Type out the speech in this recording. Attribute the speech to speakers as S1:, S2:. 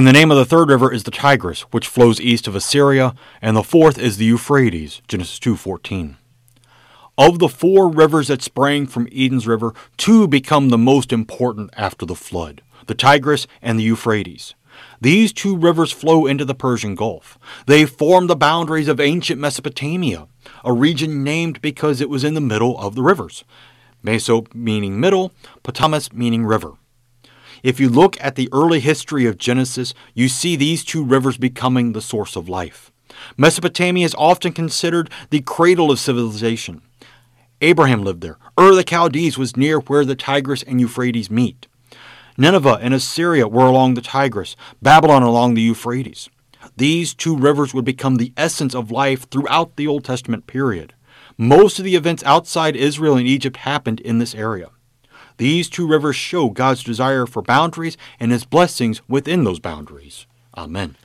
S1: And the name of the third river is the Tigris, which flows east of Assyria, and the fourth is the Euphrates, Genesis 2:14. Of the four rivers that sprang from Eden's river, two become the most important after the flood, the Tigris and the Euphrates. These two rivers flow into the Persian Gulf. They form the boundaries of ancient Mesopotamia, a region named because it was in the middle of the rivers. Meso meaning middle, Potamus meaning river. If you look at the early history of Genesis, you see these two rivers becoming the source of life. Mesopotamia is often considered the cradle of civilization. Abraham lived there. Ur of the Chaldees was near where the Tigris and Euphrates meet. Nineveh and Assyria were along the Tigris, Babylon along the Euphrates. These two rivers would become the essence of life throughout the Old Testament period. Most of the events outside Israel and Egypt happened in this area. These two rivers show God's desire for boundaries and his blessings within those boundaries. Amen.